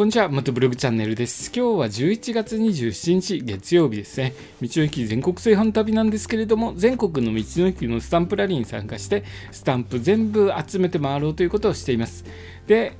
こんにちは、元ブログチャンネルです。今日は11月27日月曜日ですね。道の駅全国炊飯旅なんですけれども、全国の道の駅のスタンプラリーに参加して、スタンプ全部集めて回ろうということをしています。で、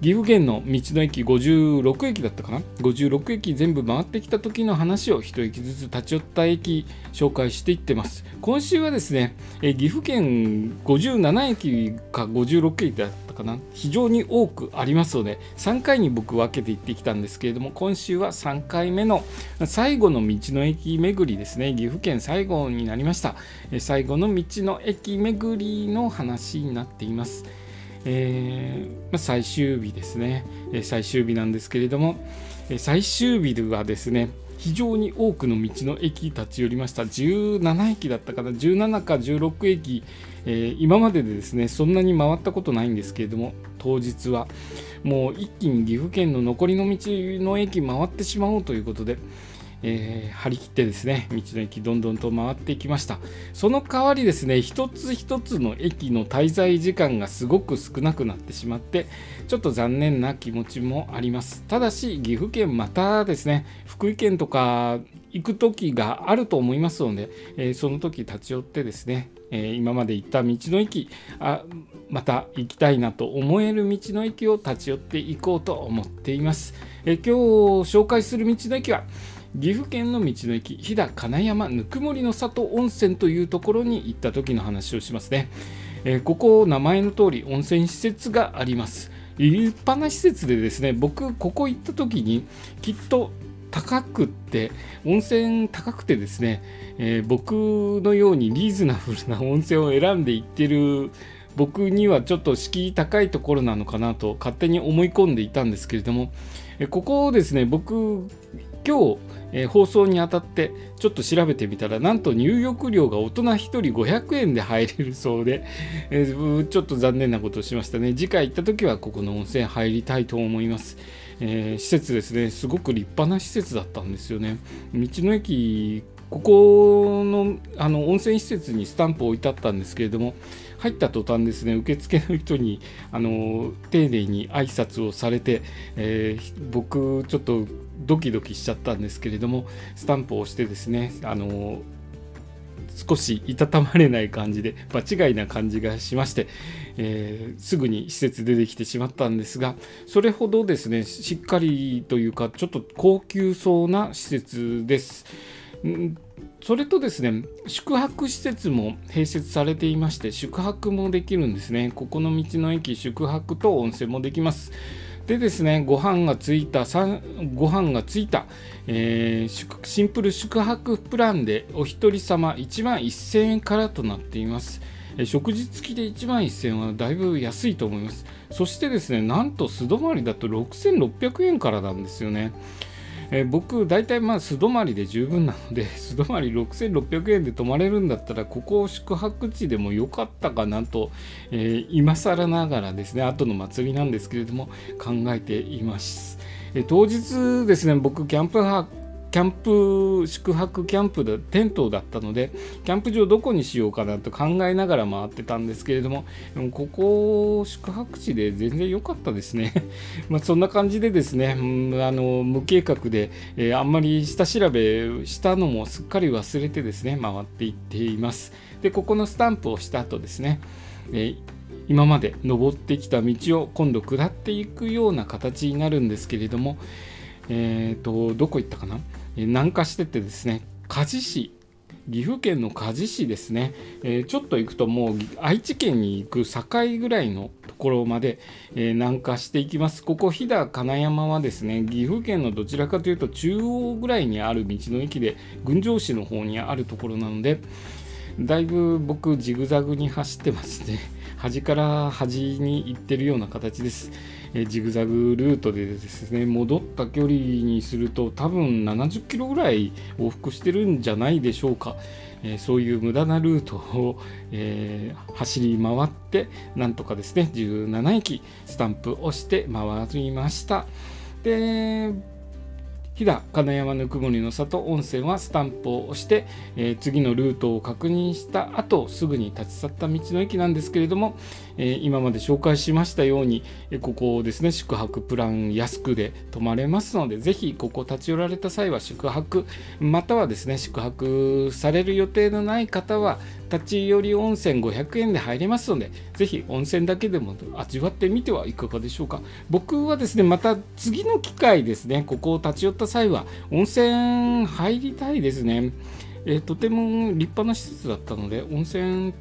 岐阜県の道の駅56駅だったかな？56駅全部回ってきた時の話を1駅ずつ立ち寄った駅紹介していってます。今週はですねえ岐阜県57駅か56駅だったかな？非常に多くありますので3回に僕分けていってきたんですけれども今週は3回目の最後の道の駅巡りですね。岐阜県最後になりました。最後の道の駅巡りの話になっています。えー、まあ、最終日ですね、え最終日なんですけれども、え最終日ではですね非常に多くの道の駅立ち寄りました。17駅だったかな。17か16駅、えー、今まででですねそんなに回ったことないんですけれども当日はもう一気に岐阜県の残りの道の駅回ってしまおうということで、えー、張り切ってですね道の駅どんどんと回ってきました。その代わりですね一つ一つの駅の滞在時間がすごく少なくなってしまってちょっと残念な気持ちもあります。ただし岐阜県またですね福井県とか行く時があると思いますので、えー、その時立ち寄ってですね、え、今まで行った道の駅あまた行きたいなと思える道の駅を立ち寄っていこうと思っています、え、今日紹介する道の駅は岐阜県の道の駅飛騨金山ぬくもりの里温泉というところに行った時の話をしますね、えー、ここ名前の通り温泉施設があります。立派な施設でですね僕ここ行った時にきっと高くって温泉高くてですね、えー、僕のようにリーズナブルな温泉を選んで行ってる僕にはちょっと敷居高いところなのかなと勝手に思い込んでいたんですけれどもここをですね僕今日、えー、放送にあたってちょっと調べてみたらなんと入浴料が大人1人500円で入れるそうで、えー、ちょっと残念なことをしましたね。次回行った時はここの温泉入りたいと思います、えー、施設ですね。すごく立派な施設だったんですよね。道の駅ここのあの温泉施設にスタンプを置いてあったんですけれども入った途端ですね受付の人にあの丁寧に挨拶をされて、えー、僕ちょっとドキドキしちゃったんですけれどもスタンプを押してですねあの少しいたたまれない感じで場違いな感じがしまして、えー、すぐに施設出てきてしまったんですがそれほどですねしっかりというかちょっと高級そうな施設です。それとですね宿泊施設も併設されていまして宿泊もできるんですねここの道の駅宿泊と温泉もできますでですねご飯がついたご飯がついた、えー、シンプル宿泊プランでお一人様1万1000円からとなっています。食事付きで1万1000円はだいぶ安いと思います。そしてですねなんと素泊まりだと6600円からなんですよね。えー、僕、大体まあ素泊まりで十分なので、素泊まり6600円で泊まれるんだったら、ここを宿泊地でも良かったかなと、えー、今更ながらですね、後の祭りなんですけれども、考えています。え当日ですね、僕、キャンプキャンプ宿泊キャンプでテントだったのでキャンプ場どこにしようかなと考えながら回ってたんですけれどもここ宿泊地で全然良かったですね。まそんな感じでですね、うん、あの無計画で、えー、あんまり下調べしたのもすっかり忘れてですね回っていっています。でここのスタンプをした後ですね、えー今まで登ってきた道を今度下っていくような形になるんですけれども、えーとどこ行ったかな？南下しててですね梶市岐阜県の梶市ですね、えー、ちょっと行くともう愛知県に行く境ぐらいのところまで、えー、南下していきます。ここ飛騨金山はですね岐阜県のどちらかというと中央ぐらいにある道の駅で郡上市の方にあるところなのでだいぶ僕ジグザグに走ってますね。端から端に行ってるような形です、えジグザグルートでですね戻った距離にすると多分70キロぐらい往復してるんじゃないでしょうか、えそういう無駄なルートを、えー、走り回ってなんとかですね17駅スタンプをして回りました。で飛騨金山ぬくもりの里温泉はスタンプを押して、えー、次のルートを確認した後すぐに立ち去った道の駅なんですけれども、えー、今まで紹介しましたように、えここですね宿泊プラン安くで泊まれますのでぜひここ立ち寄られた際は宿泊またはですね宿泊される予定のない方は立ち寄り温泉500円で入れますのでぜひ温泉だけでも味わってみてはいかがでしょうか。僕はですねまた次の機会ですねここを立ち寄った際は温泉入りたいですね。えー、とても立派な施設だったので温泉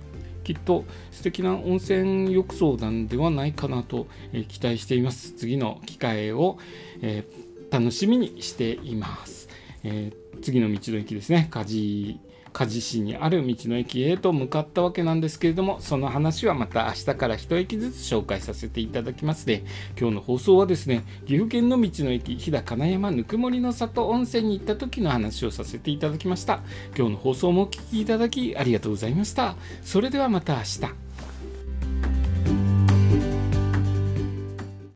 きっと素敵な温泉浴槽なんではないかなと、えー、期待しています。次の機会を、えー、楽しみにしています、え次の道の駅ですね。梶梶市にある道の駅へと向かったわけなんですけれどもその話はまた明日から一駅ずつ紹介させていただきますで今日の放送はですね岐阜県の道の駅飛騨金山ぬくもりの里温泉に行った時の話をさせていただきました。今日の放送もお聴きいただきありがとうございました。それではまた明日。